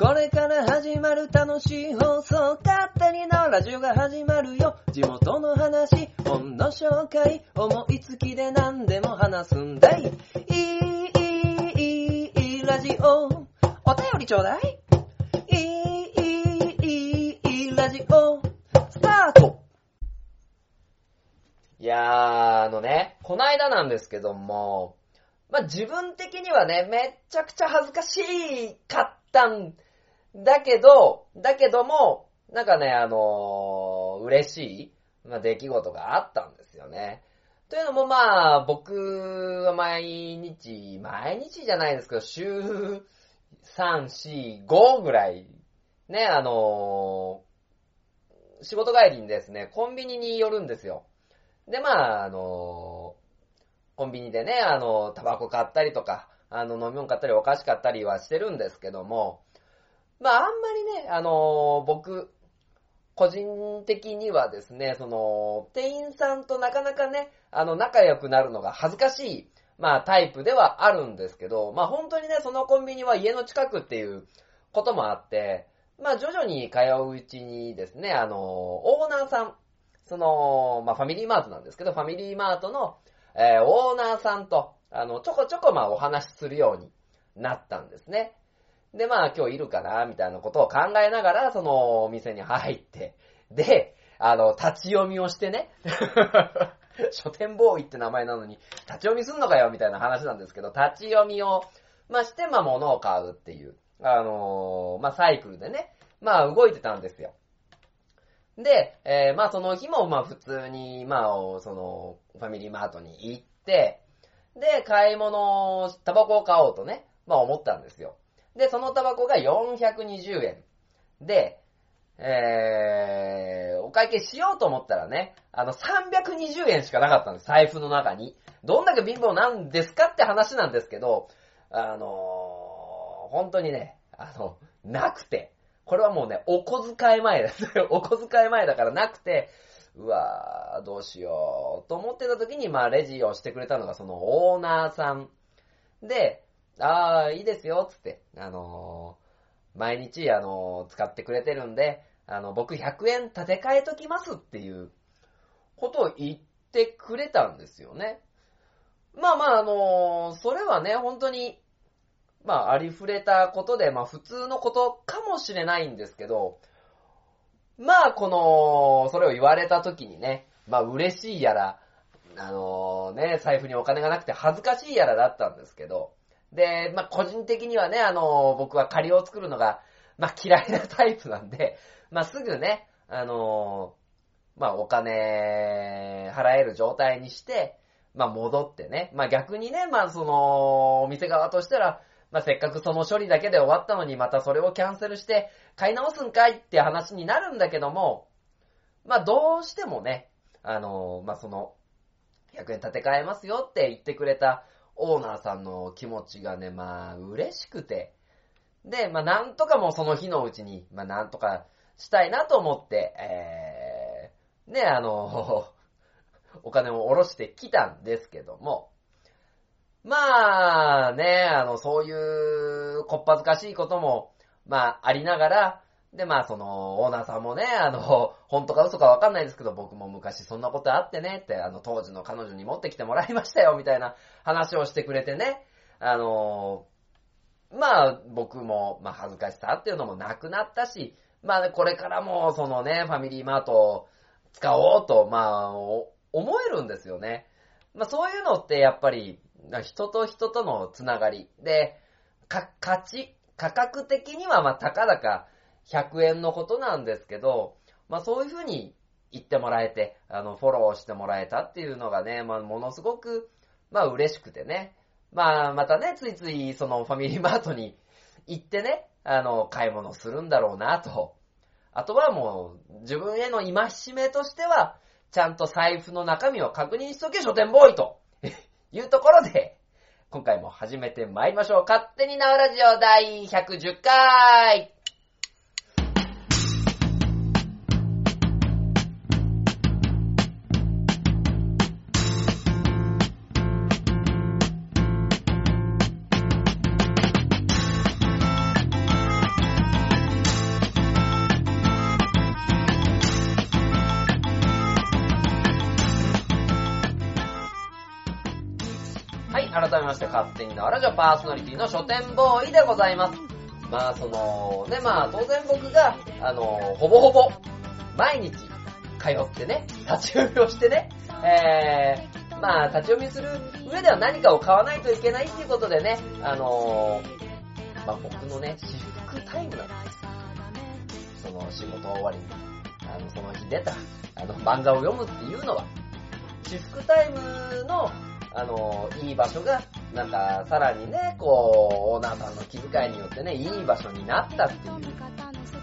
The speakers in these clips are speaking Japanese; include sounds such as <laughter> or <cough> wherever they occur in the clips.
これから始まる楽しい放送、勝手にのラジオが始まるよ。地元の話、本の紹介、思いつきで何でも話すんだい。いい、いい、いい、ラジオ。お便りちょうだい。いい、いい、いい、ラジオ。スタートいやー、あのね、こないだなんですけども、まあ、自分的にはね、めっちゃくちゃ恥ずかしかったんだけど、だけども、なんかね、あのー嬉しい、まあ、出来事があったんですよね。というのもまあ、僕は毎日、毎日じゃないですけど、週3、4、5ぐらい、ね、あのー仕事帰りにですね、コンビニに寄るんですよ。で、まあ、あのーコンビニでね、あの、タバコ買ったりとか、あの、飲み物買ったりお菓子買ったりはしてるんですけども、まあ、あんまりね、あの、僕、個人的にはですね、その、店員さんとなかなかね、あの、仲良くなるのが恥ずかしい、まあ、タイプではあるんですけど、まあ、本当にね、そのコンビニは家の近くっていうこともあって、まあ、徐々に通ううちにですね、あの、オーナーさん、その、まあ、ファミリーマートなんですけど、ファミリーマートの、えーオーナーさんと、あの、ちょこちょこまあお話しするようになったんですね。で、まあ今日いるかな、みたいなことを考えながら、そのお店に入って、で、あの、立ち読みをしてね、<laughs> 書店ボーイって名前なのに、立ち読みすんのかよ、みたいな話なんですけど、立ち読みを、まあして、まあ物を買うっていう、あのーまあサイクルでね、まあ動いてたんですよ。で、えーまあその日もまあ普通に、まあおその、ファミリーマートに行って、で、買い物を、タバコを買おうとね、まあ思ったんですよ。で、そのタバコが420円。で、えー、お会計しようと思ったらね、あの、320円しかなかったんです、財布の中に。どんだけ貧乏なんですかって話なんですけど、あのー本当にね、あの、なくて。これはもうね、お小遣い前です。<laughs> お小遣い前だからなくて、うわー、どうしよう、と思ってた時に、まあ、レジをしてくれたのが、その、オーナーさん。で、あー、いいですよ、つって、あのー毎日、あのー使ってくれてるんで、あの、僕100円立て替えときますっていうことを言ってくれたんですよね。まあまあ、あのーそれはね、本当に、まあ、ありふれたことで、まあ、普通のことかもしれないんですけど、まあ、この、それを言われた時にね、まあ、嬉しいやら、あのね、財布にお金がなくて恥ずかしいやらだったんですけど、で、まあ、個人的にはね、あの僕は借りを作るのが、まあ、嫌いなタイプなんで、まあ、すぐね、あのまあ、お金払える状態にして、まあ、戻ってね、まあ、逆にね、まあ、その、お店側としたら、まあ、せっかくその処理だけで終わったのに、またそれをキャンセルして、買い直すんかいって話になるんだけども、まあ、どうしてもね、あの、まあ、その、100円立て替えますよって言ってくれたオーナーさんの気持ちがね、まあ、嬉しくて、で、まあ、なんとかもうその日のうちに、まあ、なんとかしたいなと思って、えー、ね、あの、<laughs> お金を下ろしてきたんですけども、まあね、あの、そういう、こっぱずかしいことも、まあ、ありながら、で、まあ、その、オーナーさんもね、あの、<laughs> 本当か嘘かわかんないですけど、僕も昔そんなことあってね、って、あの、当時の彼女に持ってきてもらいましたよ、みたいな話をしてくれてね、あの、まあ、僕も、まあ、恥ずかしさっていうのもなくなったし、まあ、これからも、そのね、ファミリーマートを使おうと、まあ、思えるんですよね。まあ、そういうのって、やっぱり、人と人とのつながり。で、か、価値、価格的には、まあ、たかだか100円のことなんですけど、まあ、そういうふうに言ってもらえて、あの、フォローしてもらえたっていうのがね、まあ、ものすごく、まあ、嬉しくてね。まあ、またね、ついつい、その、ファミリーマートに <laughs> 行ってね、あの、買い物するんだろうなと。あとはもう、自分への戒めとしては、ちゃんと財布の中身を確認しとけ、書店ボーイと <laughs> いうところで、今回も始めて参りましょう。勝手に縄ラジオ第110回勝手になラジオパーソナリティの書店ボーイでございます。まあ、その、ね、まあ、当然僕が、あの、ほぼほぼ、毎日、通ってね、立ち読みをしてね、えー、まあ、立ち読みする上では何かを買わないといけないっていうことでね、あの、まあ、僕のね、私服タイムなんですその仕事終わりに、あの、その日出た、あの、漫画を読むっていうのは、私服タイムの、あの、いい場所が、なんか、さらにね、こう、オーナーさんの気遣いによってね、いい場所になったっていう、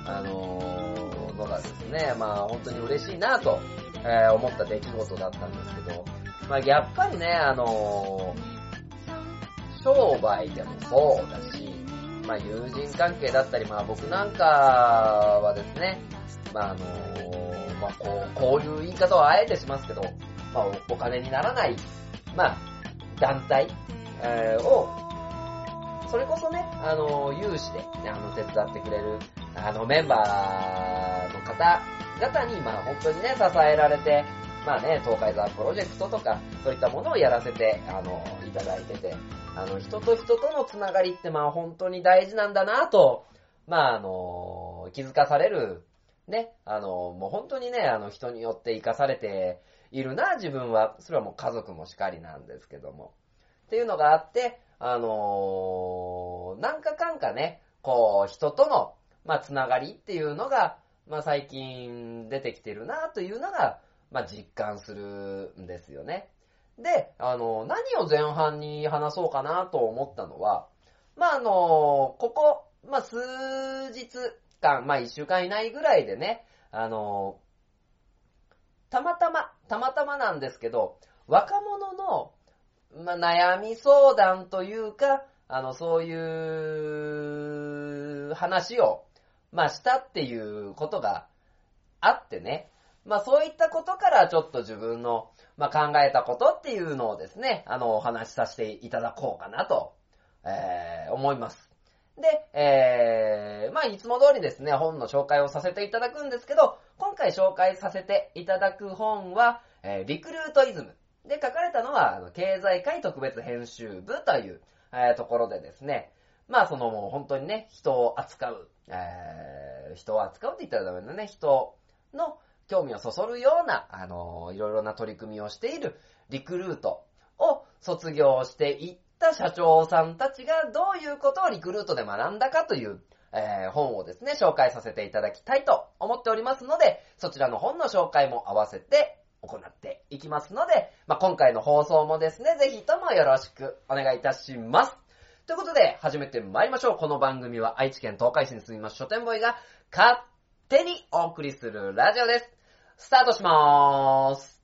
あの、のがですね、まあ、本当に嬉しいなと、えー、思った出来事だったんですけど、まあ、やっぱりね、あの、商売でもそうだし、まあ、友人関係だったり、まあ、僕なんかはですね、まあ、あの、まあ、こう、こういう言い方をあえてしますけど、まあ、お金にならない、まあ、団体、えー、を、それこそね、あの、有志で、あの、手伝ってくれる、あの、メンバーの方々に、まあ、本当にね、支えられて、まあね、東海沢プロジェクトとか、そういったものをやらせて、あの、いただいてて、あの、人と人とのつながりって、まあ、本当に大事なんだなと、まあ、あの、気づかされる、ね、あの、もう本当にね、あの、人によって生かされているな、自分は。それはもう家族もしかりなんですけども。っていうのがあって、あのー、なんかかんかね、こう、人との、まあ、つながりっていうのが、まあ、最近出てきてるな、というのが、まあ、実感するんですよね。で、あの、何を前半に話そうかなと思ったのは、まあ、あの、ここ、まあ、数日間、まあ、一週間以内ぐらいでね、あの、たまたま、たまたまなんですけど、若者の、まあ、悩み相談というか、あの、そういう話を、まあ、したっていうことがあってね。まあ、そういったことからちょっと自分の、まあ、考えたことっていうのをですね、あの、お話しさせていただこうかなと、えー、思います。で、えー、まあ、いつも通りですね、本の紹介をさせていただくんですけど、今回紹介させていただく本は、えー、リクルートイズム。で、書かれたのは、あの経済界特別編集部という、えー、ところでですね、まあ、そのもう本当にね、人を扱う、えー、人を扱うって言ったらダメだね、人の興味をそそるような、あのー、いろいろな取り組みをしているリクルートを卒業していった社長さんたちがどういうことをリクルートで学んだかという、えー、本をですね、紹介させていただきたいと思っておりますので、そちらの本の紹介も合わせて行っていきますので、まあ、今回の放送もですね、ぜひともよろしくお願いいたします。ということで、始めて参りましょう。この番組は愛知県東海市に住みます書店ボーイが勝手にお送りするラジオです。スタートしまーす。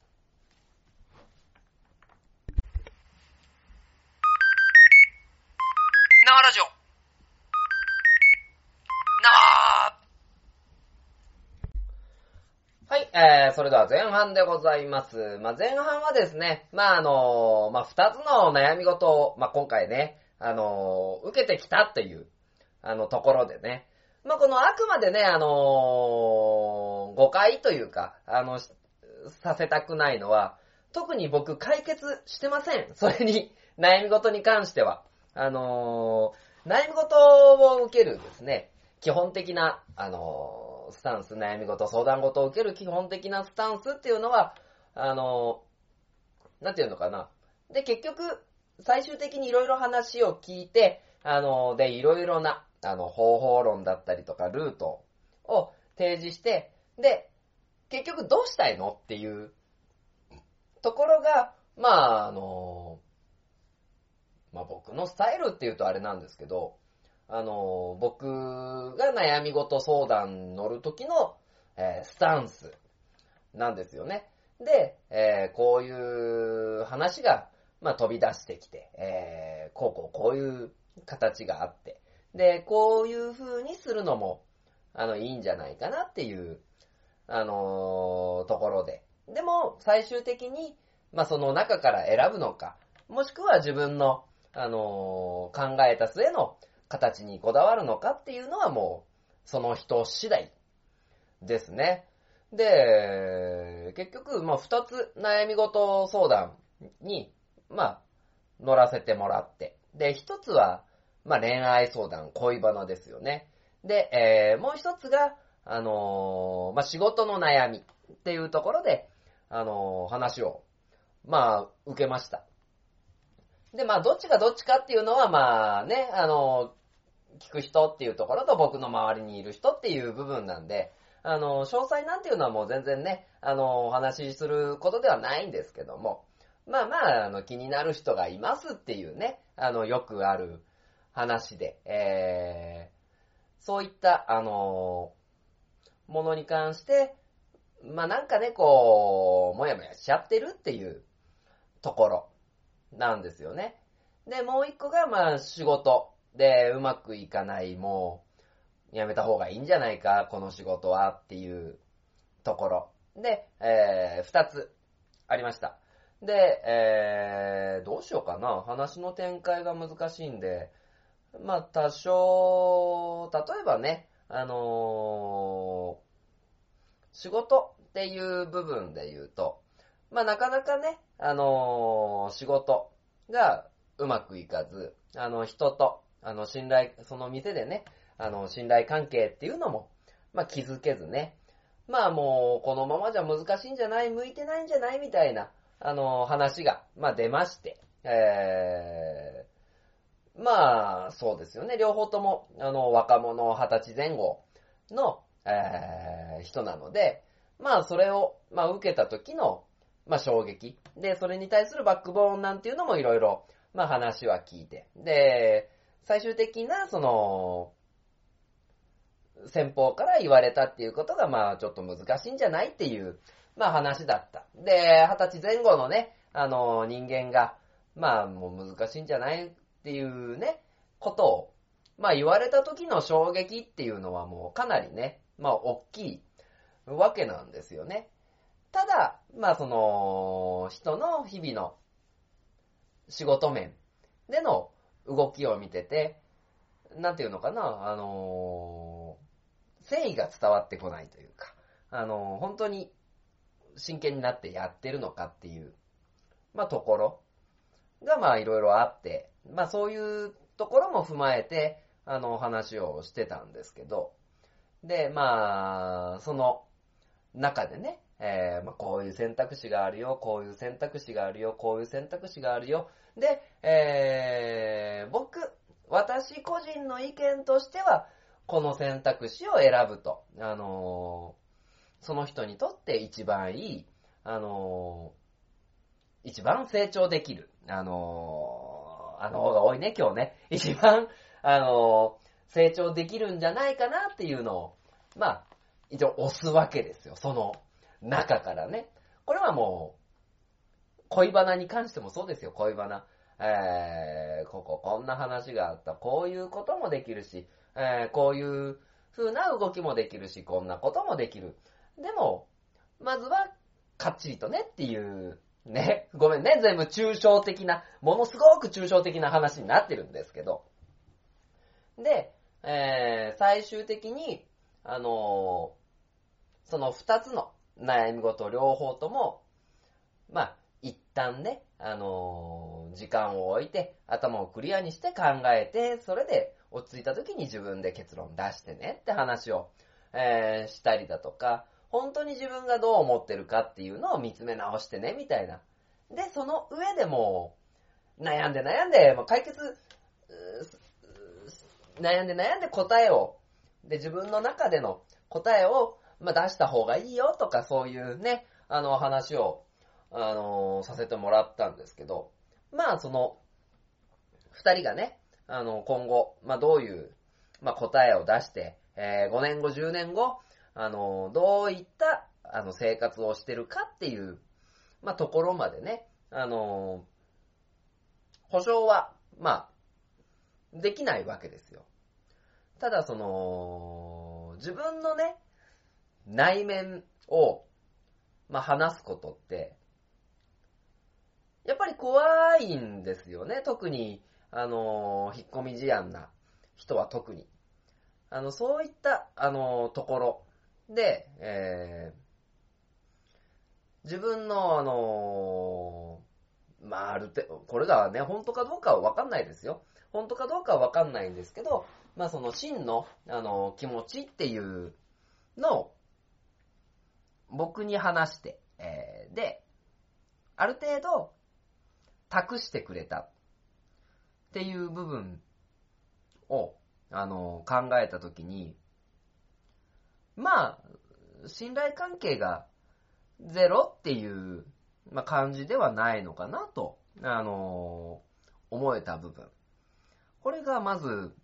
生ラジオ。はい、えー、それでは前半でございます。まあ、前半はですね、まあ、あのまあ、二つの悩み事を、まあ、今回ね、あの受けてきたっていう、あの、ところでね、まあ、このあくまでね、あの誤解というか、あの、させたくないのは、特に僕解決してません。それに、悩み事に関しては。あのー、悩み事を受けるですね、基本的な、あのー、スタンス、悩み事、相談事を受ける基本的なスタンスっていうのは、あのー、なんていうのかな。で、結局、最終的にいろいろ話を聞いて、あので、いろいろな、あの、方法論だったりとか、ルートを提示して、で、結局どうしたいのっていうところが、まあ、あのまあ僕のスタイルっていうとあれなんですけど、あの、僕が悩み事相談乗る時の、えー、スタンスなんですよね。で、えー、こういう話が、まあ、飛び出してきて、えー、こうこうこういう形があって、で、こういう風にするのも、あの、いいんじゃないかなっていう、あのー、ところで。でも、最終的に、まあ、その中から選ぶのか、もしくは自分の、あのー、考えた末の形にこだわるのかっていうのはもう、その人次第ですね。で、結局、まあ、二つ悩み事相談に、まあ、乗らせてもらって。で、一つは、まあ、恋愛相談、恋バナですよね。で、えー、もう一つが、あのーまあ、仕事の悩みっていうところで、あのー話を、まあ、受けました。で、まあ、どっちがどっちかっていうのは、まあね、あの聞く人っていうところと僕の周りにいる人っていう部分なんで、あの詳細なんていうのはもう全然ね、あのお話しすることではないんですけども、まあまあ、あの、気になる人がいますっていうね、あの、よくある話で、えー、そういった、あのものに関して、まあなんかね、こう、もやもやしちゃってるっていうところ。なんですよね。で、もう一個が、まあ仕事でうまくいかない、もう、やめた方がいいんじゃないか、この仕事はっていうところ。で、えー、二つありました。で、えー、どうしようかな。話の展開が難しいんで、まあ、多少、例えばね、あのー仕事っていう部分で言うと、まあ、なかなかね、あのー仕事がうまくいかず、あの、人と、あの、信頼、その店でね、あの、信頼関係っていうのも、まあ、気づけずね、まあもう、このままじゃ難しいんじゃない向いてないんじゃないみたいな、あの、話が、まあ出まして、えー、まあ、そうですよね。両方とも、あの、若者二十歳前後の、えー、人なので、まあそれを、まあ受けた時の、まあ衝撃。で、それに対するバックボーンなんていうのもいろいろ、まあ話は聞いて。で、最終的な、その、先方から言われたっていうことが、まあ、ちょっと難しいんじゃないっていう、まあ話だった。で、二十歳前後のね、あの、人間が、まあ、もう難しいんじゃないっていうね、ことを、まあ言われた時の衝撃っていうのはもうかなりね、まあ大きいわけなんですよね。ただ、まあその、人の日々の仕事面での動きを見てて、なんていうのかな、あの誠意が伝わってこないというか、あの本当に真剣になってやってるのかっていう、まあところがまあいろいろあって、まあそういうところも踏まえて、あの話をしてたんですけど、で、まあ、その中でね、えーまあ、こういう選択肢があるよ、こういう選択肢があるよ、こういう選択肢があるよ。で、えー僕、私個人の意見としては、この選択肢を選ぶと、あのーその人にとって一番いい、あのー一番成長できる、あのーあの方が多いね、今日ね。<laughs> 一番、あの成長できるんじゃないかなっていうのを、まあ、一応押すわけですよ、その中からね。これはもう、恋バナに関してもそうですよ、恋バナ。えー、こここんな話があった。こういうこともできるし、えー、こういう風な動きもできるし、こんなこともできる。でも、まずは、かっちりとねっていう、ね、ごめんね、全部抽象的な、ものすごく抽象的な話になってるんですけど。で、えー、最終的に、あのーその二つの悩み事両方とも、まあ、一旦ね、あのー時間を置いて、頭をクリアにして考えて、それで落ち着いた時に自分で結論出してねって話を、えーしたりだとか、本当に自分がどう思ってるかっていうのを見つめ直してね、みたいな。で、その上でも、悩んで悩んで、まあ解決、悩んで悩んで答えを、で、自分の中での答えを、まあ、出した方がいいよとか、そういうね、あの、話を、あのさせてもらったんですけど、まあ、その、二人がね、あの、今後、まあ、どういう、まあ、答えを出して、えー5年後、10年後、あの、どういった、あの、生活をしてるかっていう、まあ、ところまでね、あの、保証は、まあ、できないわけですよ。ただ、その、自分のね、内面を、まあ、話すことって、やっぱり怖いんですよね。特に、あの、引っ込み思案な人は特に。あの、そういった、あの、ところで、えー自分の、あの、まあ、ある程度、これがね、本当かどうかはわかんないですよ。本当かどうかはわかんないんですけど、まあその真の、あの、気持ちっていうのを、僕に話して、えー、で、ある程度、託してくれたっていう部分を、あの、考えたときに、まあ、信頼関係がゼロっていう、まあ、感じではないのかなと、あの、思えた部分。これがまず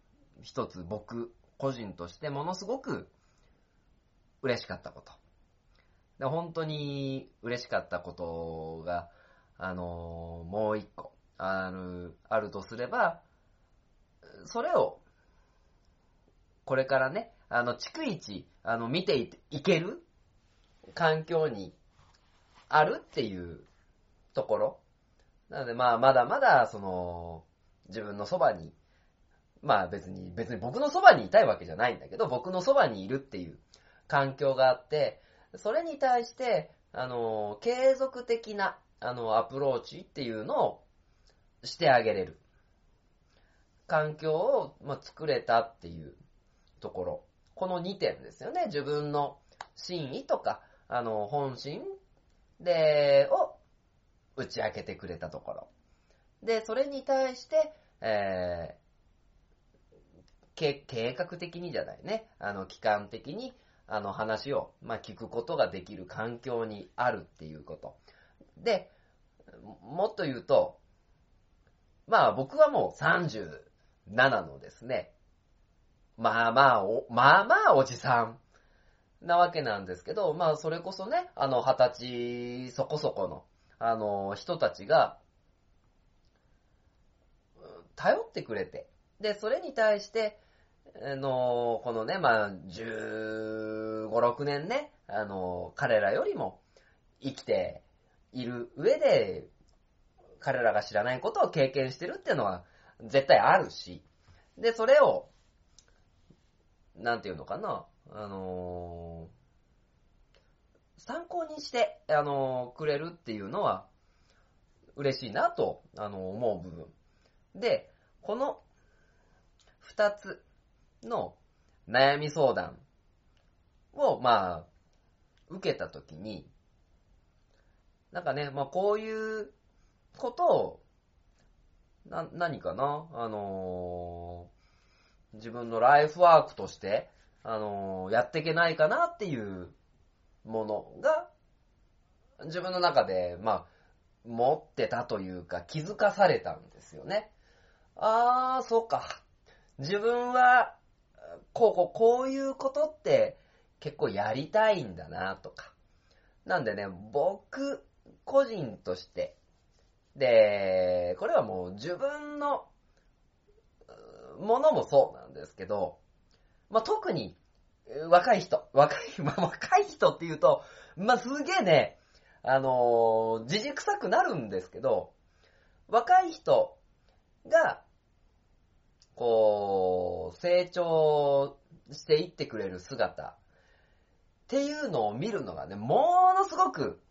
一つ僕個人としてものすごく嬉しかったこと。で本当に嬉しかったことが、あのもう一個ある、あるとすれば、それを、これからね、あの、逐一、あの、見ていいける環境にあるっていうところ。なので、まあ、まだまだ、その、自分のそばにまあ別に、別に僕のそばにいたいわけじゃないんだけど、僕のそばにいるっていう環境があって、それに対して、あの、継続的な、あの、アプローチっていうのをしてあげれる。環境を、まあ、作れたっていうところ。この2点ですよね。自分の真意とか、あの、本心で、を打ち明けてくれたところ。で、それに対して、えー、計画的にじゃないね、あの、期間的に、あの、話を、まあ、聞くことができる環境にあるっていうこと。で、もっと言うと、まあ、僕はもう37のですね、まあまあ、お、まあまあおじさんなわけなんですけど、まあ、それこそね、あの、二十歳そこそこの、あの、人たちが、頼ってくれて、で、それに対して、の、このね、まあ、15、6年ね、あの、彼らよりも生きている上で、彼らが知らないことを経験してるっていうのは絶対あるし、で、それを、なんていうのかな、あの参考にして、あのくれるっていうのは、嬉しいなと、あの思う部分。で、この二つの悩み相談を、まあ、受けたときに、なんかね、まあこういうことを、な、何かな？あのー、自分のライフワークとして、あのー、やっていけないかなっていうものが、自分の中で、まあ、持ってたというか気づかされたんですよね。あー、そうか。自分はこうこう、こういうことって結構やりたいんだなとか。なんでね、僕個人として、で、これはもう自分のものもそうなんですけど、まあ、特に若い人、若い、<laughs> まあ、若い人っていうと、まあ、すげえね、あのー、自軸臭くなるんですけど、若い人が、こう、成長していってくれる姿っていうのを見るのがね、ものすごく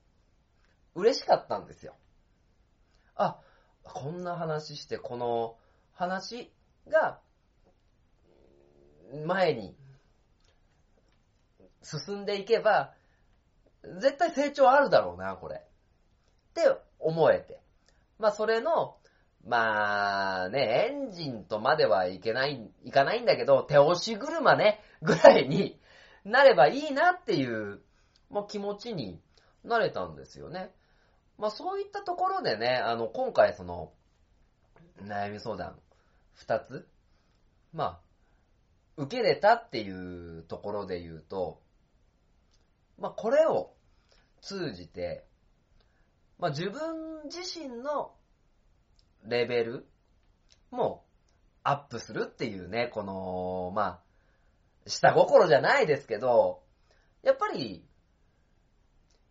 嬉しかったんですよ。あ、こんな話して、この話が前に進んでいけば、絶対成長あるだろうな、これ。って思えて。まあ、それのまあね、エンジンとまではいけない、いかないんだけど、手押し車ね、ぐらいになればいいなっていう、まあ、気持ちになれたんですよね。まあそういったところでね、あの、今回その、悩み相談二つ、まあ、受けれたっていうところで言うと、まあこれを通じて、まあ自分自身のレベルもアップするっていうね、この、まあ、下心じゃないですけど、やっぱり、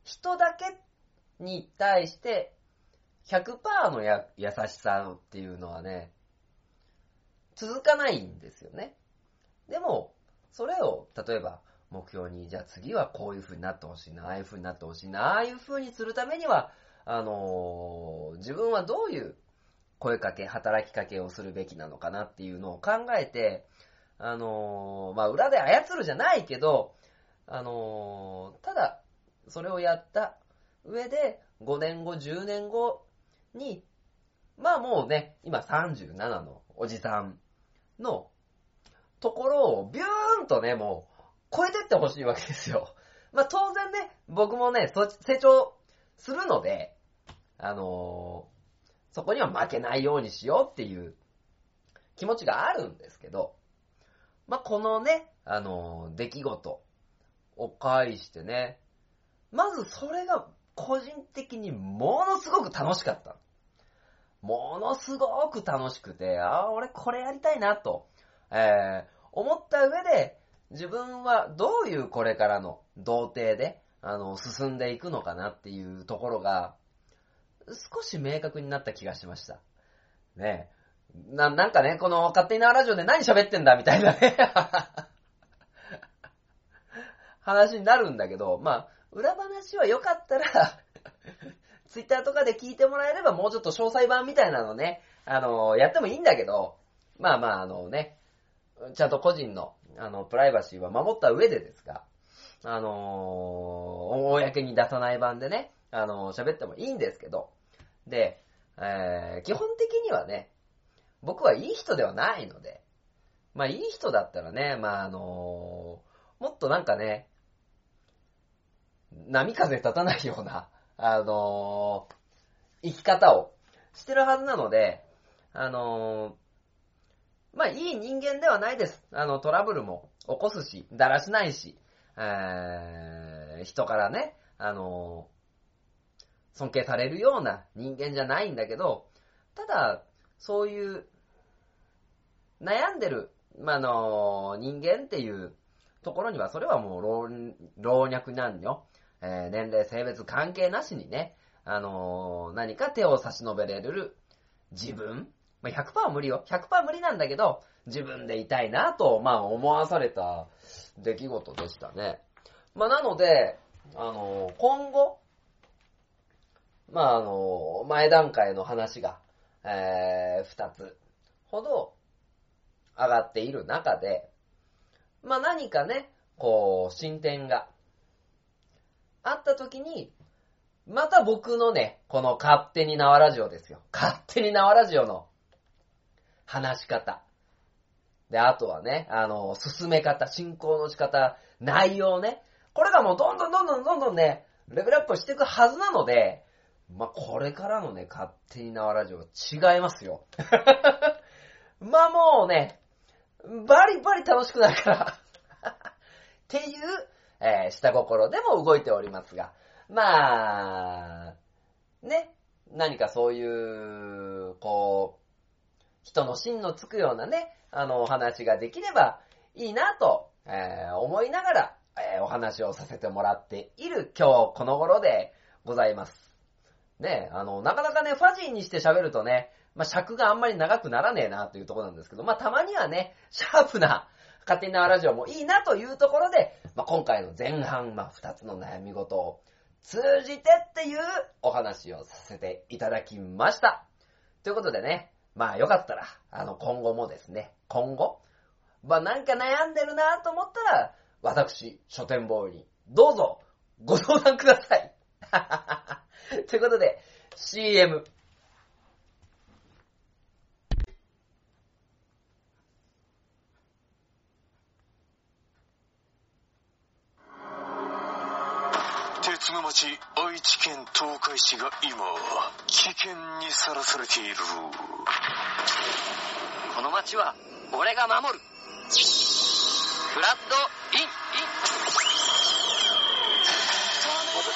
人だけに対して100%のや優しさっていうのはね、続かないんですよね。でも、それを、例えば、目標に、じゃあ次はこういう風になってほしいな、ああいう風になってほしいな、ああいう風にするためには、あのー自分はどういう声かけ、働きかけをするべきなのかなっていうのを考えて、あのーまあ、裏で操るじゃないけど、あのーただ、それをやった上で、5年後、10年後に、まあもうね、今37のおじさんのところをビューンとね、もう超えてってほしいわけですよ。まあ当然ね、僕もね、成長するので、あのーそこには負けないようにしようっていう気持ちがあるんですけど、まあこのね、あの出来事を介してね、まずそれが個人的にものすごく楽しかった。ものすごく楽しくて、ああ、俺これやりたいなと、えー、思った上で、自分はどういうこれからの童貞で、あの、進んでいくのかなっていうところが、少し明確になった気がしました。ねえ。な、なんかね、この勝手になラジオで何喋ってんだみたいなね。<laughs> 話になるんだけど、まあ、裏話はよかったら、<laughs> ツイッターとかで聞いてもらえればもうちょっと詳細版みたいなのね、あの、やってもいいんだけど、まあまあ、あのね、ちゃんと個人の、あの、プライバシーは守った上でですが、あのー公に出さない版でね、あのー喋ってもいいんですけど、で、えー基本的にはね、僕はいい人ではないので、まあいい人だったらね、まああのーもっとなんかね、波風立たないような、あのー生き方をしてるはずなので、あのーまあいい人間ではないです。あの、トラブルも起こすし、だらしないし、えー人からね、あの尊敬されるような人間じゃないんだけど、ただ、そういう、悩んでる、まあ、の人間っていうところには、それはもう老、若男女、えー年齢、性別関係なしにね、あのー何か手を差し伸べれる自分、まあ、100%無理よ。100%無理なんだけど、自分でいたいなと、まあ思わされた出来事でしたね。まあなので、あのー今後、まああの前段階の話が、えー、二つほど上がっている中で、まあ何かね、こう、進展があった時に、また僕のね、この勝手に縄ラジオですよ。勝手に縄ラジオの話し方。で、あとはね、あの、進め方、進行の仕方、内容ね。これがもうどんどんどんどんどんどんね、レベルアップしていくはずなので、まあ、これからのね、勝手に縄ラジオは違いますよ。<laughs> まあもうね、バリバリ楽しくなるから。<laughs> っていう、えー下心でも動いておりますが、まあ、ね、何かそういう、こう、人の芯のつくようなね、あの、お話ができればいいなと、えー思いながら、えーお話をさせてもらっている今日この頃でございます。ね、あの、なかなかね、ファジーにして喋るとね、まあ、尺があんまり長くならねえなというところなんですけど、まあ、たまにはね、シャープな、勝手に縄ラジオもいいなというところで、まあ、今回の前半、まあ、二つの悩み事を通じてっていうお話をさせていただきました。ということでね、まあよかったら、あの、今後もですね、今後、まあなんか悩んでるなと思ったら、私、書店ボーイに、どうぞ、ご相談ください。はははということで、CM。鉄の町愛知県東海市が今危険にさらされている。この街は俺が守る。フラッド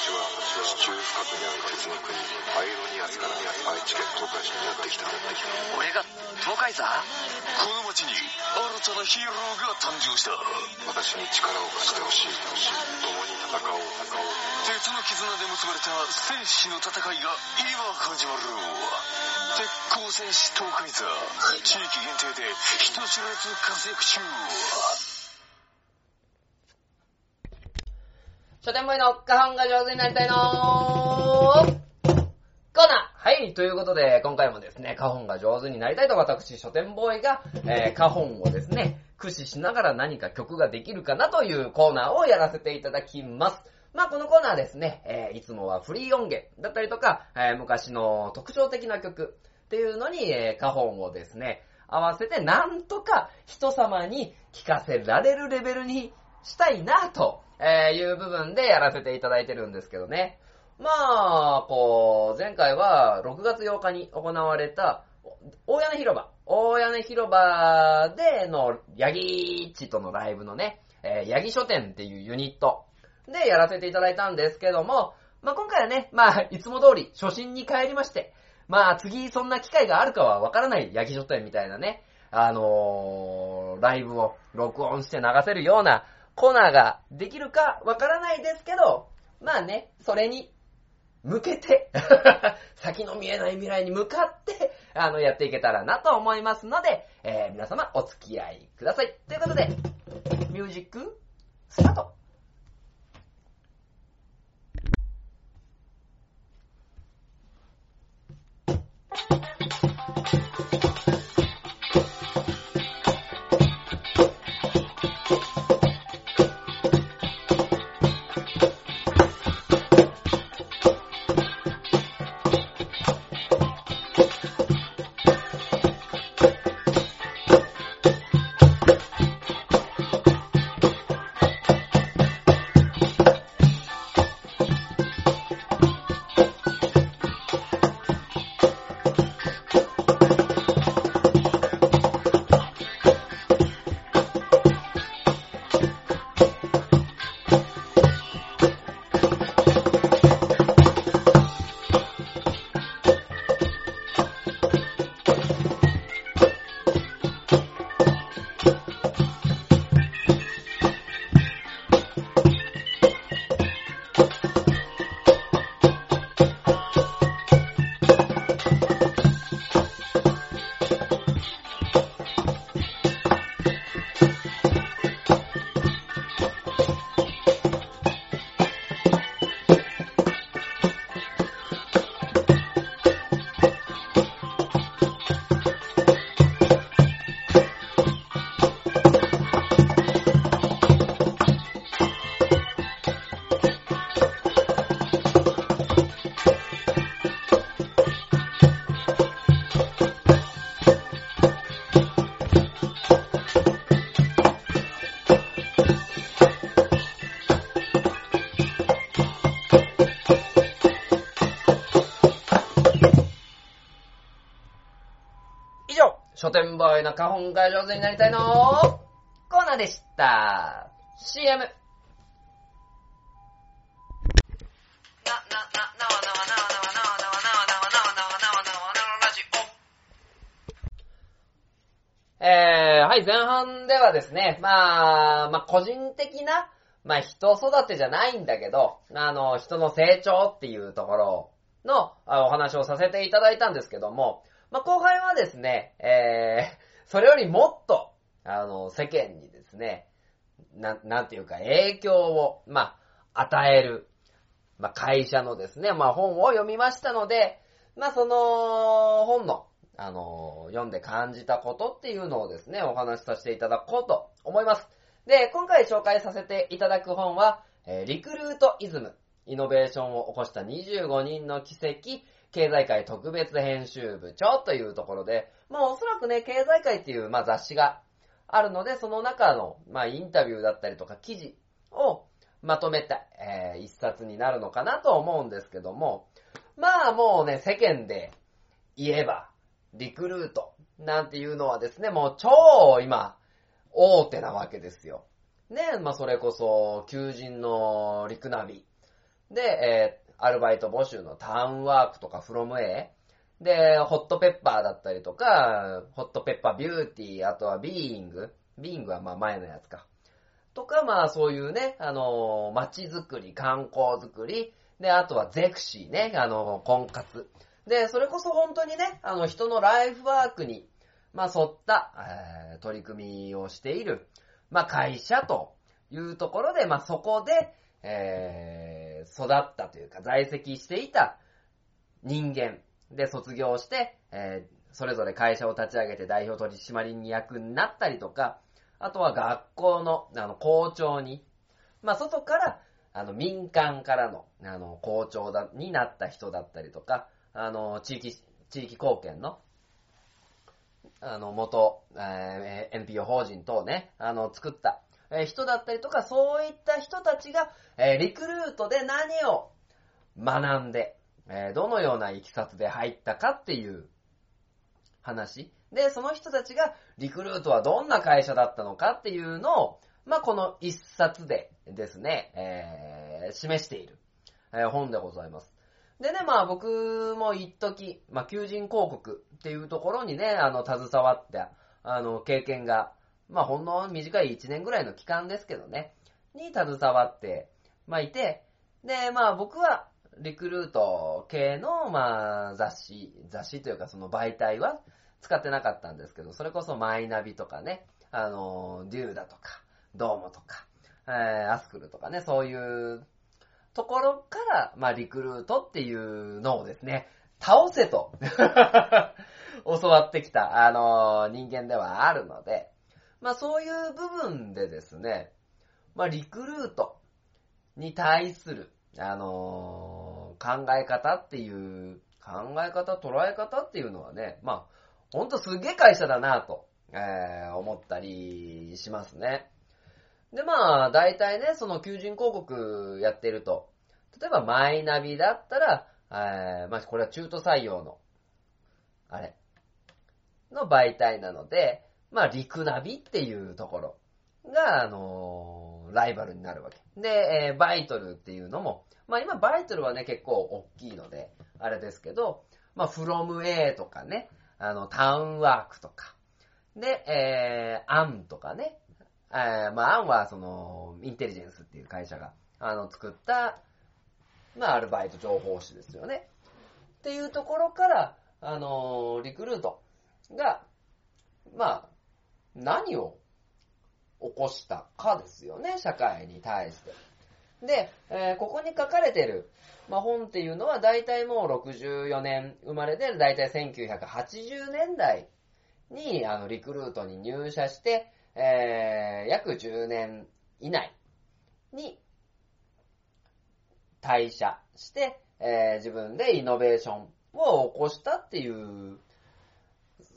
私は地中深くにある鉄の国アイロニアスから愛知県東海市にやってきた俺が東海座この町に新たなヒーローが誕生した私に力を貸してほしい共に戦おう鉄の絆で結ばれた戦士の戦いが今始まる鉄鋼戦士東海座地域限定で人知れず活躍中書店ボーイの花本が上手になりたいのコーナーはい、ということで、今回もですね、花本が上手になりたいと私、書店ボーイが、えー、花本をですね、駆使しながら何か曲ができるかなというコーナーをやらせていただきます。まあ、このコーナーですね、えー、いつもはフリー音源だったりとか、えー、昔の特徴的な曲っていうのに、えー、花本をですね、合わせてなんとか人様に聴かせられるレベルにしたいなとえー、いう部分でやらせていただいてるんですけどね。まあ、こう、前回は6月8日に行われた、大屋根広場。大屋根広場での、ヤギーチとのライブのね、えー、ヤギ書店っていうユニットでやらせていただいたんですけども、まあ、今回はね、まあ、いつも通り初心に帰りまして、まあ、次そんな機会があるかはわからないヤギ書店みたいなね、あのー、ライブを録音して流せるような、コーナーができるかわからないですけど、まあね、それに向けて <laughs> 先の見えない未来に向かって、あの、やっていけたらなと思いますので、えー、皆様お付き合いください。ということで、ミュージック、スタート書店ボーイの花本が上手になりたいのコーナーでした。CM。えー、はい、前半ではですね、まあ、まあ、個人的な、まあ、人育てじゃないんだけど、あの、人の成長っていうところのお話をさせていただいたんですけども、まあ、後輩はですね、えー、それよりもっと、あの、世間にですね、な、なんていうか、影響を、まあ、与える、まあ、会社のですね、まあ、本を読みましたので、まあ、その、本の、あの、読んで感じたことっていうのをですね、お話しさせていただこうと思います。で、今回紹介させていただく本は、えーリクルートイズム、イノベーションを起こした25人の奇跡、経済界特別編集部長というところで、まあおそらくね、経済界っていう、まあ、雑誌があるので、その中の、まあインタビューだったりとか記事をまとめた、えー一冊になるのかなと思うんですけども、まあもうね、世間で言えば、リクルートなんていうのはですね、もう超今、大手なわけですよ。ね、まあそれこそ、求人のリクナビ。で、えーアルバイト募集のタウンワークとかフロム A。で、ホットペッパーだったりとか、ホットペッパービューティー、あとはビーイング。ビーイングはまあ前のやつか。とか、まあそういうね、あのー街づくり、観光づくり、で、あとはゼクシーね、あの婚活。で、それこそ本当にね、あの人のライフワークに、まあ沿った、えー取り組みをしている、まあ会社というところで、まあそこで、えー育ったというか在籍していた人間で、卒業して、えーそれぞれ会社を立ち上げて代表取締役になったりとか、あとは学校の、あの、校長に、まあ、外から、あの、民間からの、あの、校長だ、になった人だったりとか、あの、地域、地域貢献の、あの、元、えー NPO 法人等ね、あの、作った、え人だったりとか、そういった人たちが、えリクルートで何を学んで、えどのような行きさつで入ったかっていう話。で、その人たちがリクルートはどんな会社だったのかっていうのを、まあ、この一冊でですね、えー示している、えー本でございます。でね、まあ僕も一時、まあ求人広告っていうところにね、あの、携わって、あの、経験が、まあほんの短い1年ぐらいの期間ですけどね、に携わって、まあいて、で、まあ僕は、リクルート系の、まあ雑誌、雑誌というかその媒体は使ってなかったんですけど、それこそマイナビとかね、あの、デューダとか、ドーモとか、えーアスクルとかね、そういうところから、まあ、リクルートっていうのをですね、倒せと、<laughs> 教わってきた、あの、人間ではあるので、まあ、そういう部分でですね、まあ、リクルートに対する、あの考え方っていう、考え方、捉え方っていうのはね、まあ、ほんとすげえ会社だなと、えー思ったりしますね。で、まあ、大体ね、その求人広告やってると、例えばマイナビだったら、えーまあ、これは中途採用の、あれ、の媒体なので、まあ、リクナビっていうところが、あのーライバルになるわけ。で、えーバイトルっていうのも、まあ今バイトルはね、結構大きいので、あれですけど、まあ、フロム A とかね、あの、タウンワークとか、で、えー、アンとかね、えー、まあ、アンはその、インテリジェンスっていう会社が、あの、作った、まあ、アルバイト情報誌ですよね。っていうところから、あのーリクルートが、まあ、何を起こしたかですよね、社会に対して。で、えーここに書かれてる、まあ、本っていうのは大体もう64年生まれで、大体1980年代にあのリクルートに入社して、えー約10年以内に退社して、えー自分でイノベーションを起こしたっていう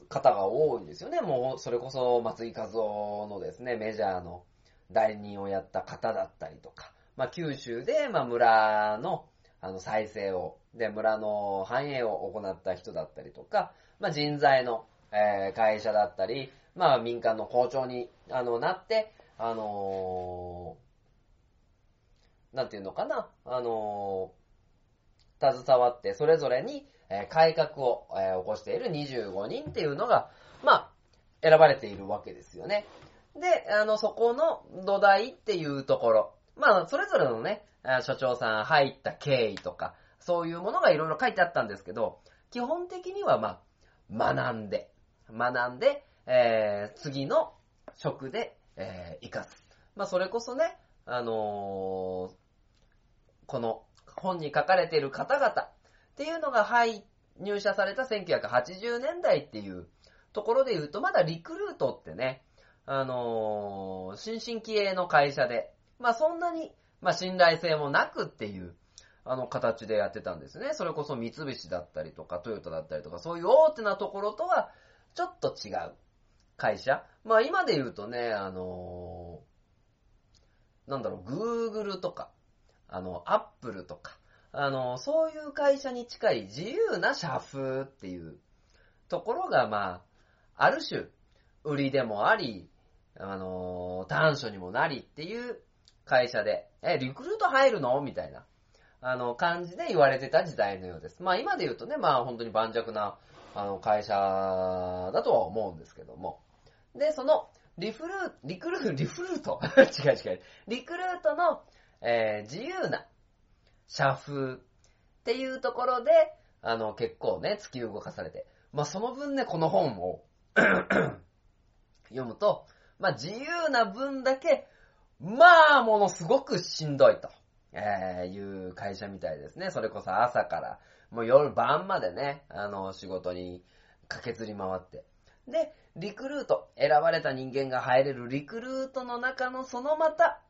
方が多いんですよね。もう、それこそ松井和夫のですね、メジャーの代理人をやった方だったりとか、まあ、九州で、まあ、村の、あの、再生を、で、村の繁栄を行った人だったりとか、まあ、人材の、えー会社だったり、まあ、民間の校長に、あの、なって、あのーなんていうのかな、あのー携わって、それぞれに、え改革を、え起こしている25人っていうのが、まあ、選ばれているわけですよね。で、あの、そこの土台っていうところ、まあ、それぞれのね、所長さん入った経緯とか、そういうものがいろいろ書いてあったんですけど、基本的にはまあ、学んで、学んで、えー次の職で、えー生かす。まあ、それこそね、あのーこの本に書かれている方々っていうのが入、入社された1980年代っていうところで言うと、まだリクルートってね、あのー新進気鋭の会社で、まあそんなに、まあ信頼性もなくっていう、あの形でやってたんですね。それこそ三菱だったりとか、トヨタだったりとか、そういう大手なところとは、ちょっと違う会社。まあ今で言うとね、あのーなんだろう、Google とか、あの、Apple とか、あの、そういう会社に近い自由な社風っていうところが、まあ、ある種、売りでもあり、あの、短所にもなりっていう会社で、え、リクルート入るの？みたいな、あの、感じで言われてた時代のようです。まあ今で言うとね、まあ本当に盤石な、あの、会社だとは思うんですけども。で、その、リフルー、リクルー、リフルート？<laughs> 違う違う。リクルートの、えー自由な社風っていうところで、あの、結構ね、突き動かされて。まあその分ね、この本を <clears throat> 読むと、まあ自由な分だけ、まあ、ものすごくしんどいと、えーいう会社みたいですね。それこそ朝からもう夜晩までね、あの、仕事に駆けずり回って。で、リクルート、選ばれた人間が入れるリクルートの中のそのまた、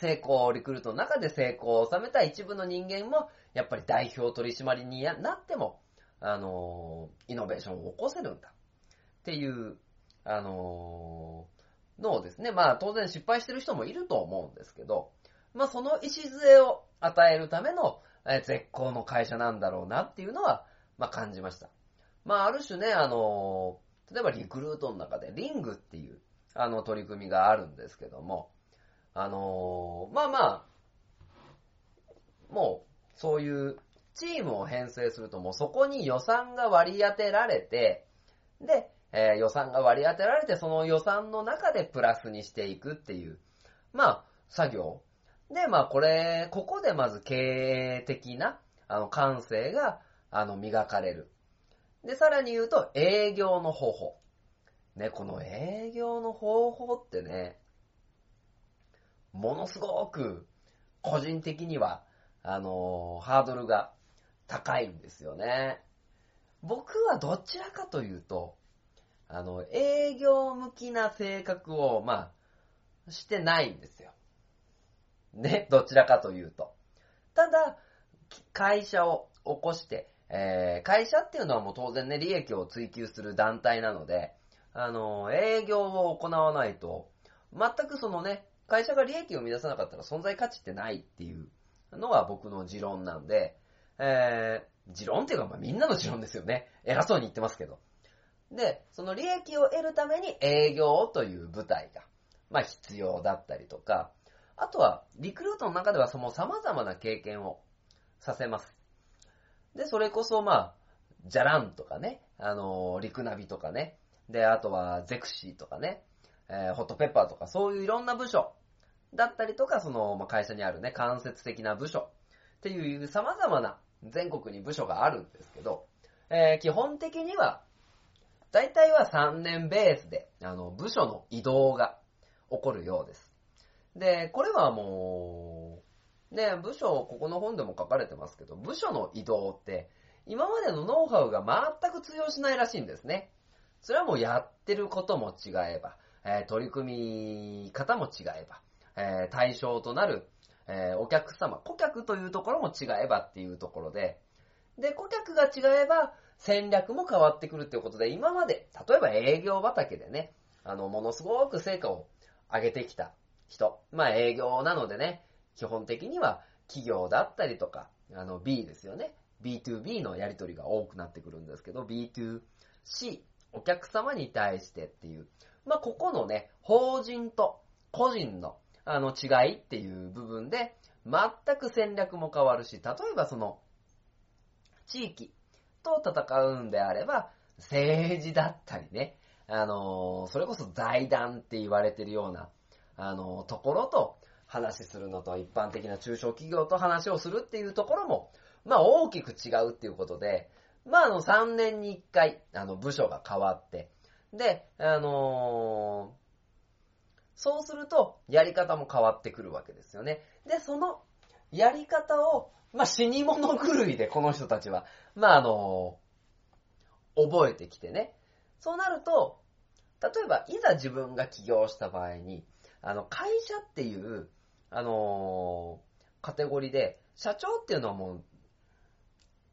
成功、リクルートの中で成功を収めた一部の人間も、やっぱり代表取締りになっても、あのイノベーションを起こせるんだ。っていう、あのーのをですね、まあ当然失敗してる人もいると思うんですけど、まあその礎を与えるための、え絶好の会社なんだろうなっていうのは、まあ感じました。まあある種ね、あの例えばリクルートの中でリングっていう、あの取り組みがあるんですけども、あのーまあまあ、もう、そういうチームを編成するともうそこに予算が割り当てられて、で、えー予算が割り当てられて、その予算の中でプラスにしていくっていう、まあ、作業。で、まあ、これ、ここでまず経営的な、あの、感性が、あの、磨かれる。で、さらに言うと、営業の方法。ね、この営業の方法ってね、ものすごく、個人的には、あのーハードルが高いんですよね。僕はどちらかというと、あの、営業向きな性格を、まあ、してないんですよ。ね、どちらかというと。ただ、会社を起こして、えー会社っていうのはもう当然ね、利益を追求する団体なので、あの、営業を行わないと、全くそのね、会社が利益を生み出さなかったら存在価値ってないっていうのが僕の持論なんで、えー、持論っていうか、まあ、みんなの持論ですよね。偉そうに言ってますけど。で、その利益を得るために営業という舞台が、まあ必要だったりとか、あとは、リクルートの中ではその様々な経験をさせます。で、それこそまあ、ジャランとかね、あのーリクナビとかね、で、あとはゼクシーとかね、えーホットペッパーとかそういういろんな部署だったりとか、その、ま、会社にあるね、間接的な部署っていう様々な全国に部署があるんですけど、えー基本的には、大体は3年ベースで、あの、部署の移動が起こるようです。で、これはもう、ね、部署、ここの本でも書かれてますけど、部署の移動って、今までのノウハウが全く通用しないらしいんですね。それはもうやってることも違えば、えー取り組み方も違えば、えー対象となる、えーお客様、顧客というところも違えばっていうところで、で、顧客が違えば戦略も変わってくるっていうことで、今まで、例えば営業畑でね、あの、ものすごく成果を上げてきた人、まあ営業なのでね、基本的には企業だったりとか、あの B ですよね。B2B のやり取りが多くなってくるんですけど、B2C、お客様に対してっていう、まあここのね、法人と個人のあの違いっていう部分で、全く戦略も変わるし、例えばその、地域と戦うんであれば、政治だったりね、あのそれこそ財団って言われてるような、あのところと話するのと、一般的な中小企業と話をするっていうところも、まあ大きく違うっていうことで、まああの3年に1回、あの部署が変わって、で、あのーそうすると、やり方も変わってくるわけですよね。で、その、やり方を、まあ、死に物狂いで、この人たちは、まあ、あの覚えてきてね。そうなると、例えば、いざ自分が起業した場合に、あの、会社っていう、あのカテゴリーで、社長っていうのはもう、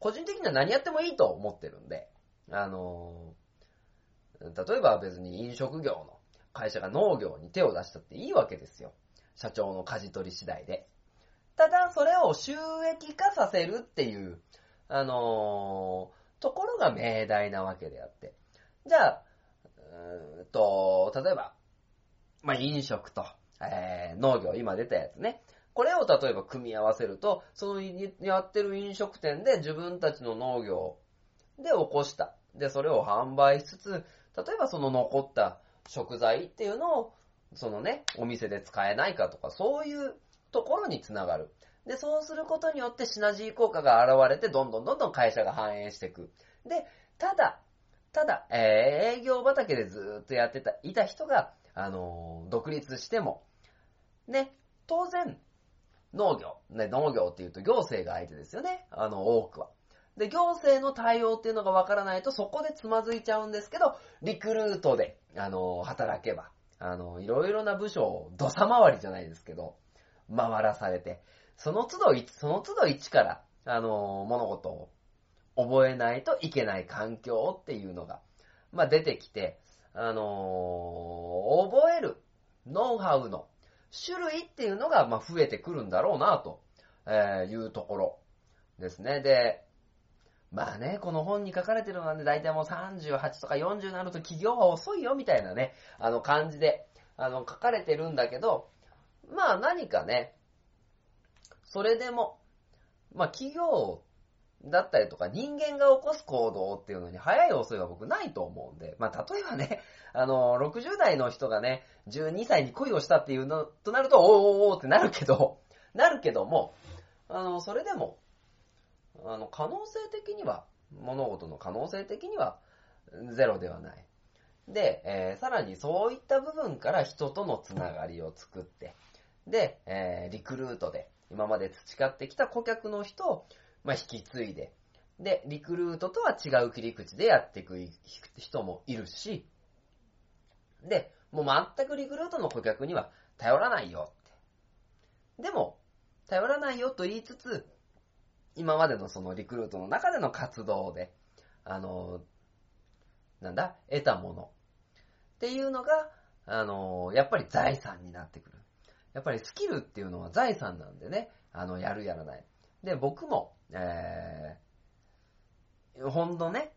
個人的には何やってもいいと思ってるんで、あの例えば別に飲食業の会社が農業に手を出したっていいわけですよ。社長の舵取り次第で。ただ、それを収益化させるっていう、あのーところが命題なわけであって。じゃあ、うーんと、例えば、まあ、飲食と、えー農業、今出たやつね。これを例えば組み合わせると、そのやってる飲食店で自分たちの農業で起こした。で、それを販売しつつ、例えばその残った食材っていうのを、そのね、お店で使えないかとか、そういうところにつながる。で、そうすることによってシナジー効果が現れて、どんどんどんどん会社が反映していく。で、ただ、ただ、えー営業畑でずっとやってた、いた人が、あのー独立しても、ね、当然、農業、ね、農業っていうと行政が相手ですよね、あの、多くは。で、行政の対応っていうのがわからないとそこでつまずいちゃうんですけど、リクルートで、あの、働けば、あの、いろいろな部署を土佐回りじゃないですけど、回らされて、その都度、その都度一から、あの、物事を覚えないといけない環境っていうのが、まあ、出てきて、あの覚えるノウハウの種類っていうのが、まあ、増えてくるんだろうな、というところですね。で、まあね、この本に書かれてるのはね、大体もう38とか40になると企業は遅いよ、みたいなね、あの感じで、あの、書かれてるんだけど、まあ何かね、それでも、まあ企業だったりとか人間が起こす行動っていうのに早い遅いは僕ないと思うんで、まあ例えばね、あの、60代の人がね、12歳に恋をしたっていうのとなると、おーおーおーってなるけど、なるけども、あの、それでも、あの、可能性的には、物事の可能性的には、ゼロではない。で、えーさらにそういった部分から人とのつながりを作って、で、えーリクルートで、今まで培ってきた顧客の人を、まあ、引き継いで、で、リクルートとは違う切り口でやっていく人もいるし、で、もう全くリクルートの顧客には頼らないよって。でも、頼らないよと言いつつ、今までのそのリクルートの中での活動で、あの、なんだ、得たものっていうのが、あの、やっぱり財産になってくる。やっぱりスキルっていうのは財産なんでね、あの、やるやらない。で、僕も、えー、ほんとね、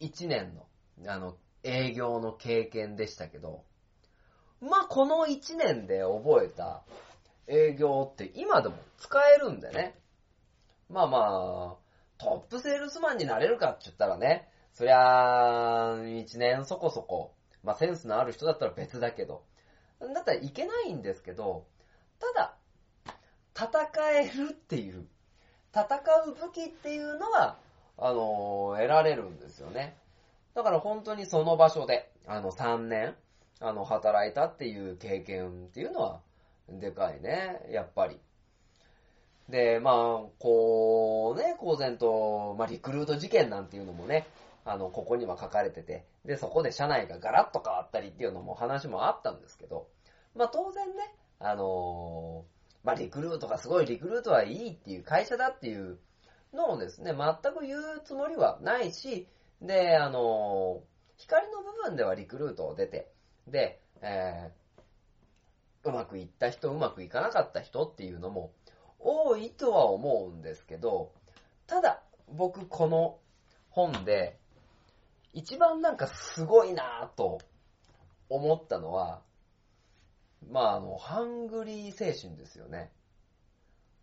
1年の、あの、営業の経験でしたけど、まあ、この1年で覚えた営業って今でも使えるんでね。まあまあ、トップセールスマンになれるかって言ったらね、そりゃあ、1年そこそこ、まあセンスのある人だったら別だけど、だったらいけないんですけど、ただ、戦えるっていう、戦う武器っていうのは、あの得られるんですよね。だから本当にその場所で、あの、3年、あの、働いたっていう経験っていうのは、でかいね、やっぱり。で、まあ、こうね、公然と、まあ、リクルート事件なんていうのもね、あの、ここには書かれてて、で、そこで社内がガラッと変わったりっていうのも話もあったんですけど、まあ、当然ね、あのまあ、リクルートがすごいリクルートはいいっていう会社だっていうのをですね、全く言うつもりはないし、で、あの光の部分ではリクルートを出て、で、えー、うまくいった人、うまくいかなかった人っていうのも多いとは思うんですけど、ただ、僕この本で、一番なんかすごいなぁと思ったのは、まああの、ハングリー精神ですよね。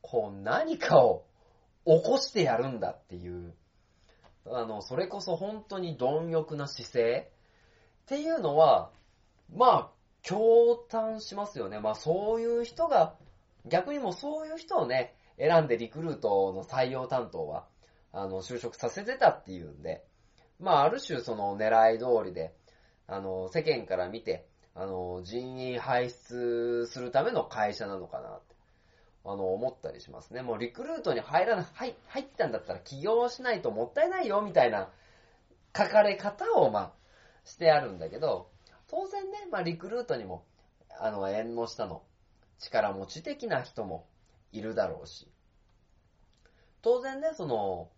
こう何かを起こしてやるんだっていう、あの、それこそ本当に貪欲な姿勢っていうのは、まあ、驚嘆しますよね。まあそういう人が、逆にもうそういう人をね、選んでリクルートの採用担当は、あの、就職させてたっていうんで、まあある種その狙い通りで、あの、世間から見て、あの、人員排出するための会社なのかなって、あの、思ったりしますね。もうリクルートに入らな、入、入ったんだったら起業しないともったいないよ、みたいな書かれ方を、まあ、してあるんだけど、当然ね、まあ、リクルートにも、あの、縁の下の力持ち的な人もいるだろうし、当然ね、その、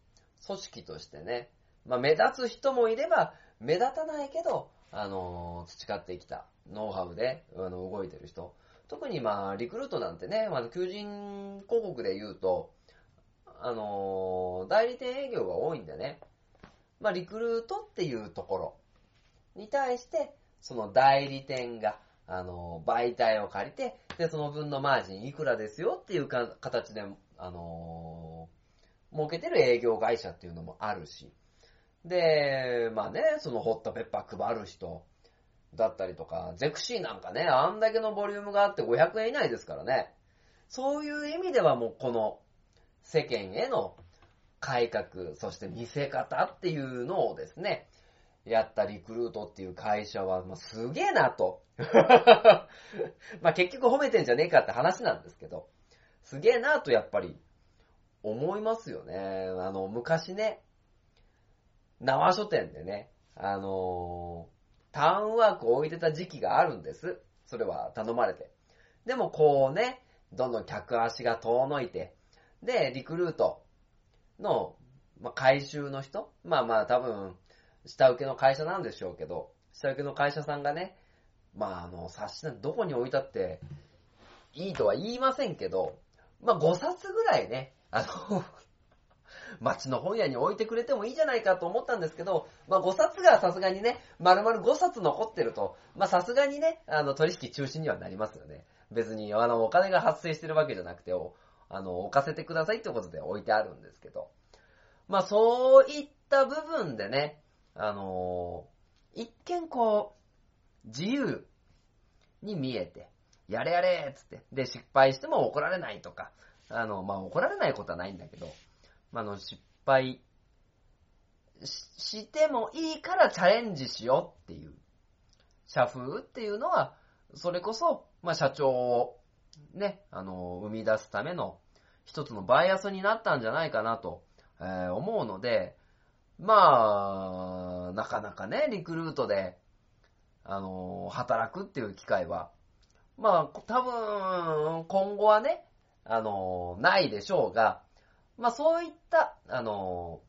組織としてね、まあ、目立つ人もいれば、目立たないけど、あの、培ってきたノウハウで、あの、動いてる人。特にまあ、リクルートなんてね、まあ、求人広告で言うと、あの、代理店営業が多いんでね、まあ、リクルートっていうところに対して、その代理店が、あの、媒体を借りて、で、その分のマージンいくらですよっていうか形で、あの儲けてる営業会社っていうのもあるし、で、まあね、そのホットペッパー配る人だったりとか、ゼクシーなんかね、あんだけのボリュームがあって500円以内ですからね。そういう意味ではもうこの世間への改革、そして見せ方っていうのをですね、やったリクルートっていう会社は、まあ、すげえなと。<laughs> まあ結局褒めてんじゃねえかって話なんですけど、すげえなとやっぱり思いますよね。あの、昔ね、縄書店でね、あのー、ターンワークを置いてた時期があるんです。それは頼まれて。でもこうね、どんどん客足が遠のいて、で、リクルートの、まあ、回収の人まあまあ多分、下請けの会社なんでしょうけど、下請けの会社さんがね、まああの、冊子なんてどこに置いたって、いいとは言いませんけど、まあ5冊ぐらいね、あの、<laughs> 町の本屋に置いてくれてもいいじゃないかと思ったんですけど、まあ5冊がさすがにね、丸々5冊残ってると、まあさすがにね、あの取引中止にはなりますよね。別にあのお金が発生してるわけじゃなくて、あの、置かせてくださいってことで置いてあるんですけど。まあそういった部分でね、あの一見こう、自由に見えて、やれやれっつって、で失敗しても怒られないとか、あの、まあ怒られないことはないんだけど、まあ、の、失敗ししてもいいからチャレンジしようっていう、社風っていうのは、それこそ、まあ、社長をね、あの、生み出すための一つのバイアスになったんじゃないかなと、えー思うので、まあ、なかなかね、リクルートで、あの、働くっていう機会は、まあ、多分、今後はね、あの、ないでしょうが、まあそういった、あの、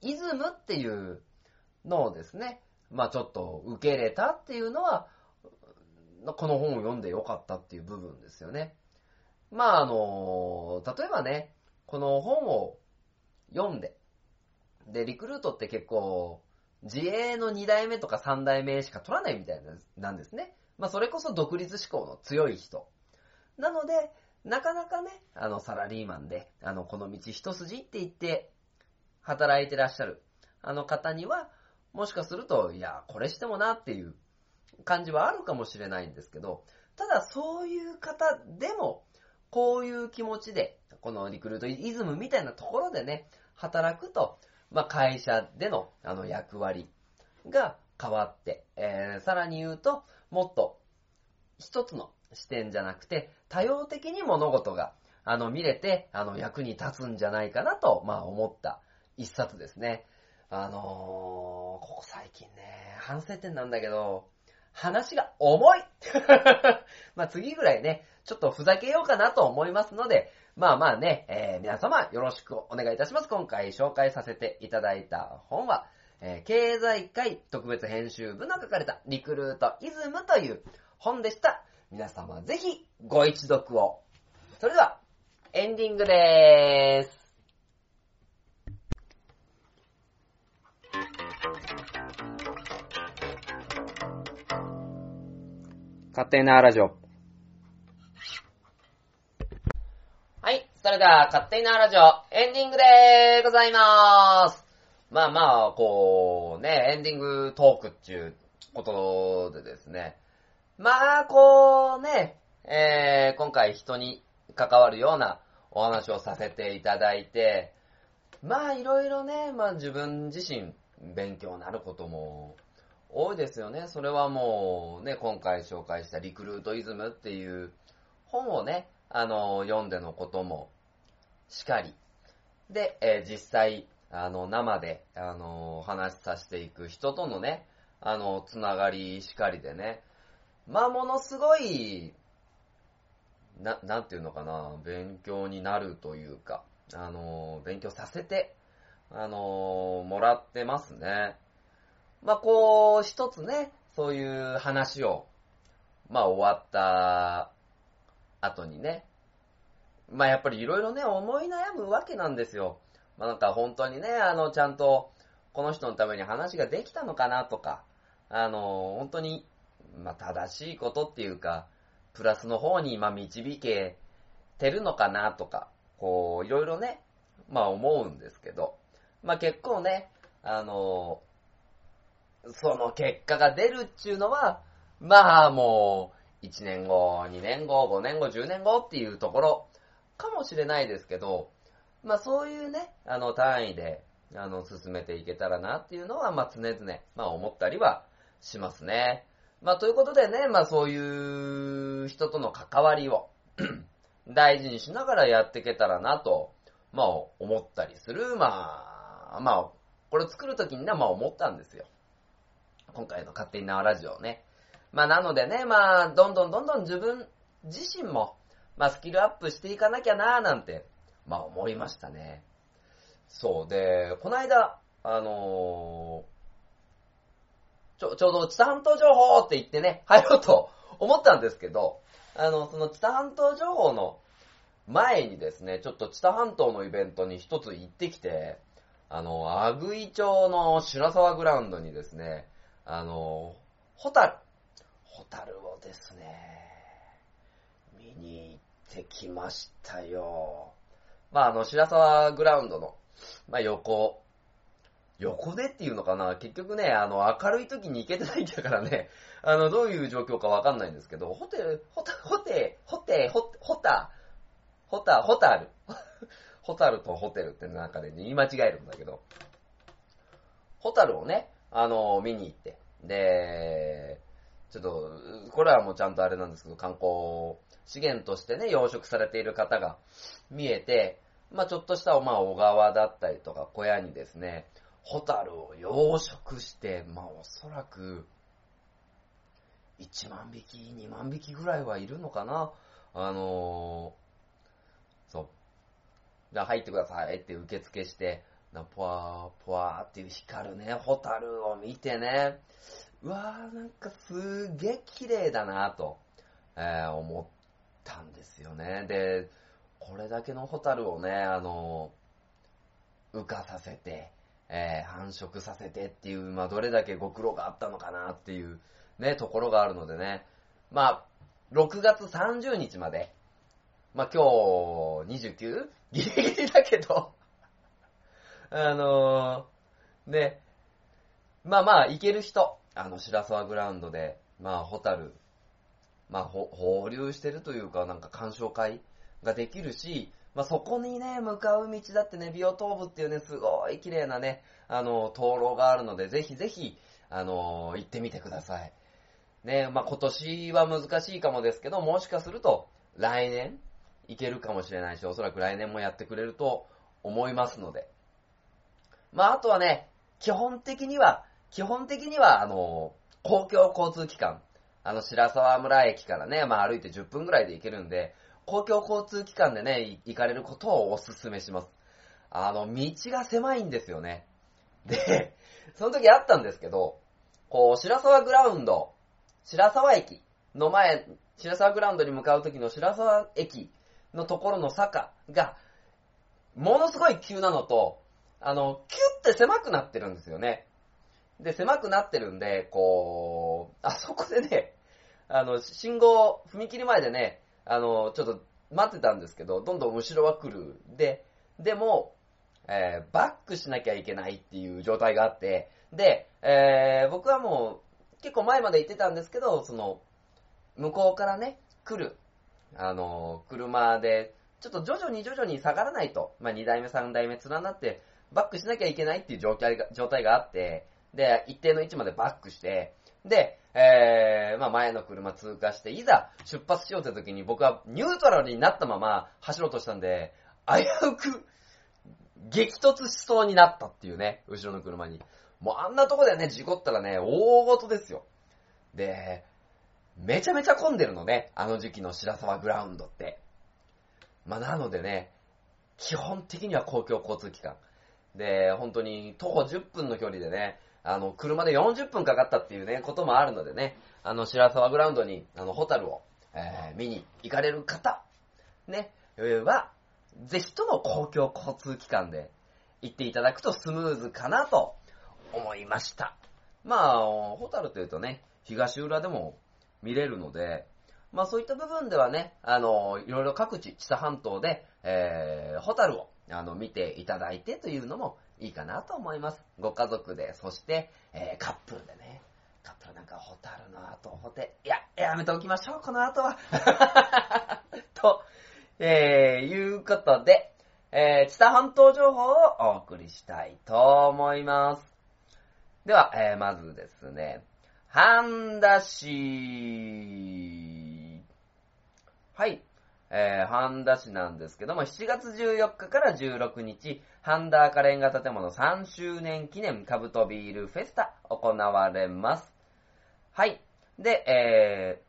イズムっていうのをですね、まあちょっと受け入れたっていうのは、この本を読んでよかったっていう部分ですよね。まああの、例えばね、この本を読んで、で、リクルートって結構、自営の2代目とか3代目しか取らないみたいなんですね。まあそれこそ独立志向の強い人。なので、なかなかね、あの、サラリーマンで、あの、この道一筋って言って、働いてらっしゃる、あの方には、もしかすると、いや、これしてもなっていう感じはあるかもしれないんですけど、ただそういう方でも、こういう気持ちで、このリクルートイズムみたいなところでね、働くと、まあ、会社での、あの、役割が変わって、えー、さらに言うと、もっと、一つの視点じゃなくて、多様的に物事が、あの、見れて、あの、役に立つんじゃないかなと、まあ、思った一冊ですね。あのー、ここ最近ね、反省点なんだけど、話が重い <laughs> まあ、次ぐらいね、ちょっとふざけようかなと思いますので、まあまあね、えー、皆様よろしくお願いいたします。今回紹介させていただいた本は、えー経済界特別編集部の書かれたリクルートイズムという本でした。皆様ぜひご一読を。それでは、エンディングでーす。勝手なラジオ。はい。それでは、勝手なラジオ、エンディングでーございまーす。まあまあ、こう、ね、エンディングトークっていうことでですね。まあ、こうね、えー、今回人に関わるようなお話をさせていただいて、まあ、いろいろね、まあ自分自身勉強になることも多いですよね。それはもうね、今回紹介したリクルートイズムっていう本をね、あの、読んでのこともしかり。で、えー実際、あの、生で、あの、話させていく人とのね、あの、つながりしかりでね、まあ、ものすごい、な、なんていうのかな、勉強になるというか、あの、勉強させて、あの、もらってますね。まあ、こう、一つね、そういう話を、まあ、終わった後にね、まあ、やっぱりいろいろね、思い悩むわけなんですよ。まあ、なんか本当にね、あの、ちゃんと、この人のために話ができたのかなとか、あの、本当に、まあ、正しいことっていうか、プラスの方に、まあ、導けてるのかなとか、こう、いろいろね、まあ、思うんですけど、まあ、結構ね、あの、その結果が出るっていうのは、まあ、もう、1年後、2年後、5年後、10年後っていうところかもしれないですけど、まあ、そういうね、あの、単位で、あの、進めていけたらなっていうのは、まあ、常々、まあ、思ったりはしますね。まあ、ということでね、まあ、そういう人との関わりを <clears throat> 大事にしながらやっていけたらなと、まあ、思ったりする、まあ、まあ、これ作るときにね、まあ思ったんですよ。今回の勝手に縄ラジオをね。まあなのでね、まあ、どんどんどんどん自分自身も、まあスキルアップしていかなきゃなーなんて、まあ思いましたね。そうで、この間、あのー、ちょ、ちょうど、知多半島情報って言ってね、<laughs> 入ろうと思ったんですけど、あの、その知多半島情報の前にですね、ちょっと知多半島のイベントに一つ行ってきて、あの、アグイ町の白沢グラウンドにですね、あの、ホタル、ホタルをですね、見に行ってってきましたよ。まあ、あの、白沢グラウンドの、まあ、横、横でっていうのかな？結局ね、あの、明るい時に行けてないんだからね、あの、どういう状況かわかんないんですけど、ホテル、ホタ、ホテ、ホテ、ホホタ、ホタ、ホタル。<laughs> ホタルとホテルって中で、ね、言い間違えるんだけど、ホタルをね、あの、見に行って、で、ちょっと、これはもうちゃんとあれなんですけど、観光資源としてね、養殖されている方が見えて、まあちょっとした、まあ小川だったりとか小屋にですね、ホタルを養殖して、まあおそらく、1万匹、2万匹ぐらいはいるのかなあのー、そう。じゃあ入ってくださいって受付して、なぽわー、ぽわーっていう光るね、ホタルを見てね、うわー、なんかすげえ綺麗だなと、えー、思ってたんですよね。で、これだけのホタルをね、あのー、浮かさせて、えー、繁殖させてっていう、まあ、どれだけご苦労があったのかなっていう、ね、ところがあるのでね。まあ、6月30日まで、まあ、今日 29? <laughs> ギリギリだけど <laughs> あのー、ね、まあまあ、行ける人、あの、白沢グラウンドで、まあ、ホタル、まあ、放流してるというか、なんか鑑賞会ができるし、まあ、そこにね、向かう道だってね、ビオトーブっていうね、すごい綺麗なね、あの、灯籠があるので、ぜひぜひ、あの、行ってみてください。ね、まあ、今年は難しいかもですけど、もしかすると、来年、行けるかもしれないし、おそらく来年もやってくれると思いますので。まあ、あとはね、基本的には、基本的には、あの、公共交通機関、あの、白沢村駅からね、まあ、歩いて10分ぐらいで行けるんで、公共交通機関でね、行かれることをお勧めします。あの、道が狭いんですよね。で、<laughs> その時あったんですけど、こう、白沢グラウンド、白沢駅の前、白沢グラウンドに向かう時の白沢駅のところの坂が、ものすごい急なのと、あの、キュッて狭くなってるんですよね。で、狭くなってるんで、こう、あそこでね、あの、信号、踏切前でね、あの、ちょっと待ってたんですけど、どんどん後ろは来る。で、でも、えー、バックしなきゃいけないっていう状態があって、で、えー、僕はもう、結構前まで行ってたんですけど、その、向こうからね、来る、あの、車で、ちょっと徐々に徐々に下がらないと、まあ、2代目、3代目連なって、バックしなきゃいけないっていう状態が、状態があって、で、一定の位置までバックして、で、えー、まあ前の車通過して、いざ出発しようって時に僕はニュートラルになったまま走ろうとしたんで、危うく激突しそうになったっていうね、後ろの車に。もうあんなとこでね、事故ったらね、大事ですよ。で、めちゃめちゃ混んでるのね、あの時期の白沢グラウンドって。まあなのでね、基本的には公共交通機関。で、本当に徒歩10分の距離でね、あの、車で40分かかったっていうね、こともあるのでね、あの、白沢グラウンドに、あの、ホタルを、えー、見に行かれる方、ね、は、ぜひとも公共交通機関で行っていただくとスムーズかなと思いました。まあ、ホタルというとね、東浦でも見れるので、まあそういった部分ではね、あの、いろいろ各地、知多半島で、えー、ホタルを、あの、見ていただいてというのもいいかなと思います。ご家族で、そして、えー、カップルでね。カップルなんかホタルの後、ホテ、いや、やめておきましょう、この後は。<laughs> と、えー、いうことで、えー、知多半島情報をお送りしたいと思います。では、えー、まずですね、半田市。はい。えー、半田市なんですけども、7月14日から16日、ハンダ赤レンガ建物3周年記念カブトビールフェスタ行われます。はい。で、え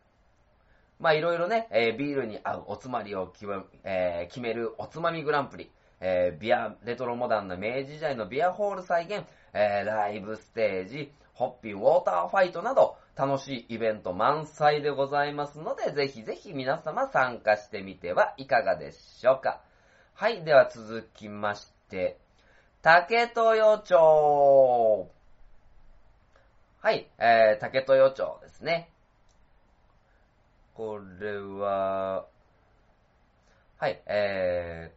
ー、まあいろいろね、えービールに合うおつまりを決め,、えー決めるおつまみグランプリ、えービア、レトロモダンな明治時代のビアホール再現、えーライブステージ、ホッピーウォーターファイトなど、楽しいイベント満載でございますので、ぜひぜひ皆様参加してみてはいかがでしょうか。はい、では続きまして、竹豊町。はい、えー、竹豊町ですね。これは、はい、え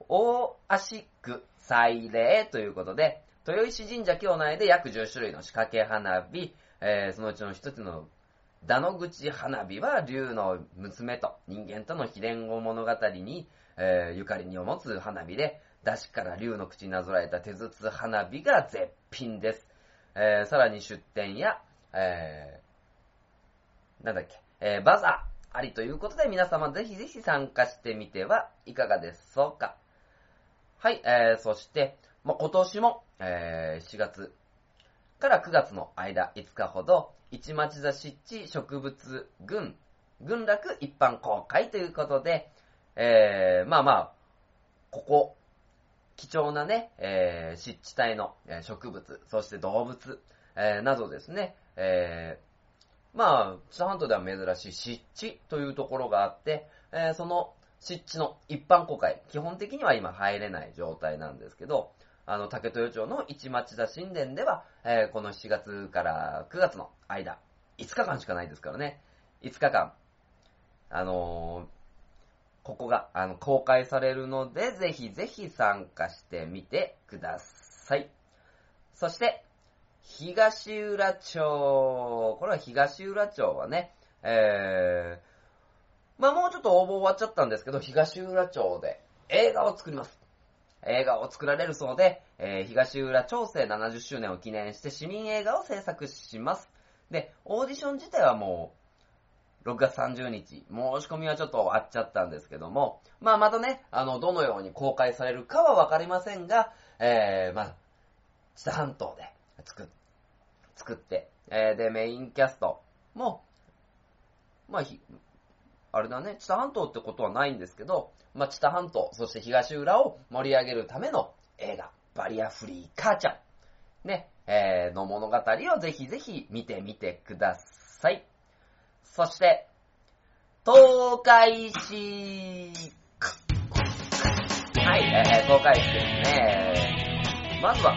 ー、大足区祭礼ということで、豊石神社境内で約10種類の仕掛け花火、えー、そのうちの一つの、ダノ口花火は竜の娘と人間との秘伝を物語に、えーゆかりにを持つ花火で、出汁から竜の口なぞらえた手筒花火が絶品です。えーさらに出店や、えーなんだっけ、えーバザーありということで皆様ぜひぜひ参加してみてはいかがでしょうか。はい、えー、そして、まあ、今年も、えー4月から9月の間5日ほど、市町座湿地植物群、群落一般公開ということで、えー、まあまあ、ここ、貴重なね、えー、湿地帯の植物、そして動物、えーなどですね、えー、まあ、知多半島では珍しい湿地というところがあって、えーその湿地の一般公開、基本的には今入れない状態なんですけど、あの、竹豊町の市町田神殿では、えーこの7月から9月の間、5日間しかないですからね、5日間、あのーここが、あの、公開されるので、ぜひぜひ参加してみてください。そして、東浦町、これは東浦町はね、えー、まあもうちょっと応募終わっちゃったんですけど、東浦町で映画を作ります。映画を作られるそうで、えー東浦町政70周年を記念して市民映画を制作します。で、オーディション自体はもう、6月30日、申し込みはちょっと終わっちゃったんですけども、まあまたね、あの、どのように公開されるかはわかりませんが、えー、まあ、知多半島で作っ作って、えーで、メインキャストも、まあ、ひあれだね、知多半島ってことはないんですけど、まあ、知多半島、そして東浦を盛り上げるための映画、バリアフリー母ちゃん、ね、えーの物語をぜひぜひ見てみてください。そして、東海市、はい、えー、東海市ですね。まずは、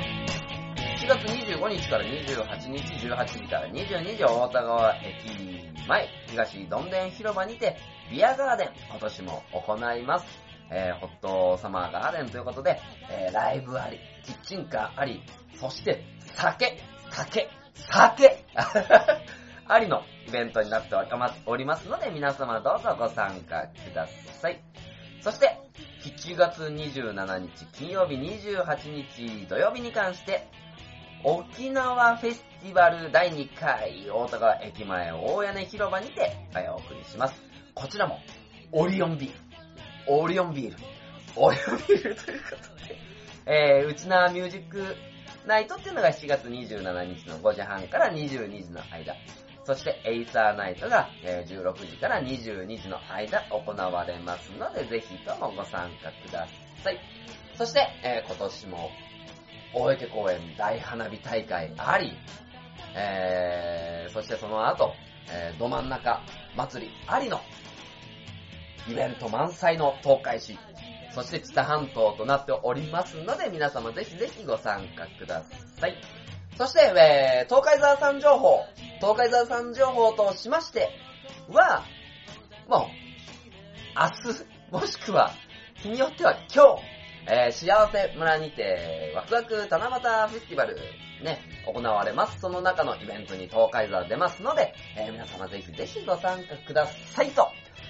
7月25日から28日、18時から22時、大田川駅前、東どんでん広場にて、ビアガーデン、今年も行います。えーホットサマーガーデンということで、えーライブあり、キッチンカーあり、そして、酒、酒、酒ありのイベントになっておりますので、皆様どうぞご参加ください。そして、7月27日金曜日28日土曜日に関して、沖縄フェスティバル第2回大田川駅前大屋根広場にてお送りします。こちらも、オリオンビール。オリオンビール。オリオンビールということで、えー、うちなミュージックナイトっていうのが7月27日の5時半から22時の間。そして、エイサーナイトが、16時から22時の間行われますので、ぜひともご参加ください。そして、え今年も、大池公園大花火大会あり、えー、そしてその後、えー、ど真ん中祭りありの、イベント満載の東海市、そして知多半島となっておりますので、皆様ぜひぜひご参加ください。そして、えー、東海沢さん情報、東海沢さん情報としましては、もう、明日、もしくは、日によっては今日、えー幸せ村にて、ワクワク七夕フェスティバル、ね、行われます。その中のイベントに東海沢出ますので、えー皆様ぜひぜひご参加くださいと、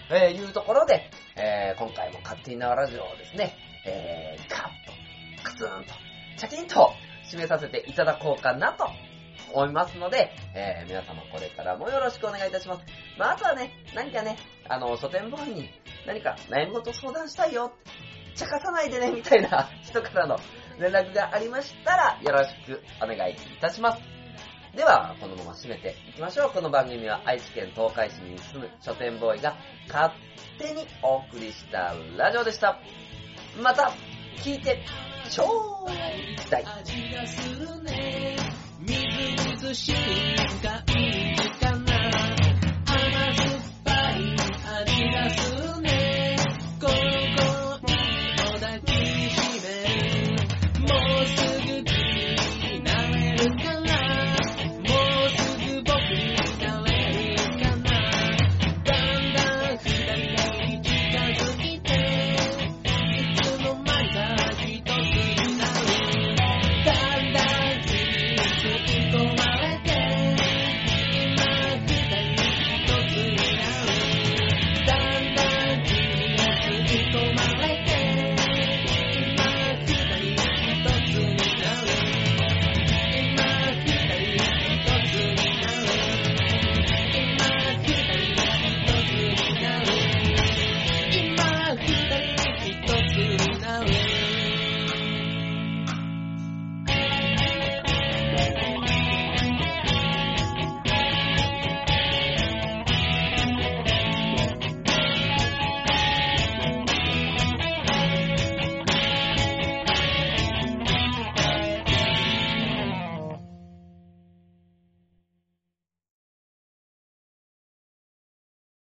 えーいうところで、えー今回も勝手に縄ラジオをですね、えー、カッと、カツンと、チャキンと締めさせていただこうかなと思いますので、えー皆様これからもよろしくお願いいたします。まあ、あとはね、何かね、あの、書店ボーイに何か悩み事相談したいよ、茶化さないでね、みたいな <laughs> 人からの連絡がありましたら、よろしくお願いいたします。では、このまま締めていきましょう。この番組は愛知県東海市に住む書店ボーイが勝手にお送りしたラジオでした。また、聞いて、ちょうだい。味がするねみずみずしい深い